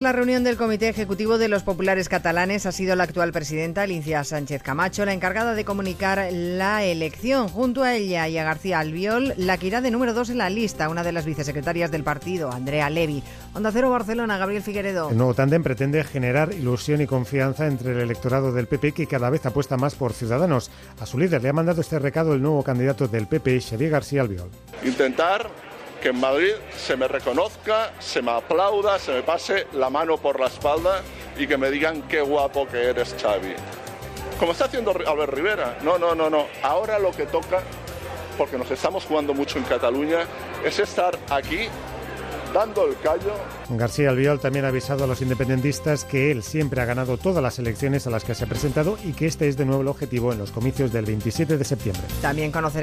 La reunión del Comité Ejecutivo de los Populares Catalanes ha sido la actual presidenta, Alicia Sánchez Camacho, la encargada de comunicar la elección. Junto a ella y a García Albiol, la que irá de número dos en la lista, una de las vicesecretarias del partido, Andrea Levi. Onda Cero Barcelona, Gabriel Figueredo. El nuevo tándem pretende generar ilusión y confianza entre el electorado del PP, que cada vez apuesta más por Ciudadanos. A su líder le ha mandado este recado el nuevo candidato del PP, Xavier García Albiol. Intentar que en Madrid se me reconozca, se me aplauda, se me pase la mano por la espalda y que me digan qué guapo que eres, Xavi. Como está haciendo Albert Rivera. No, no, no, no. Ahora lo que toca, porque nos estamos jugando mucho en Cataluña, es estar aquí dando el callo. García Albiol también ha avisado a los independentistas que él siempre ha ganado todas las elecciones a las que se ha presentado y que este es de nuevo el objetivo en los comicios del 27 de septiembre. También conoceremos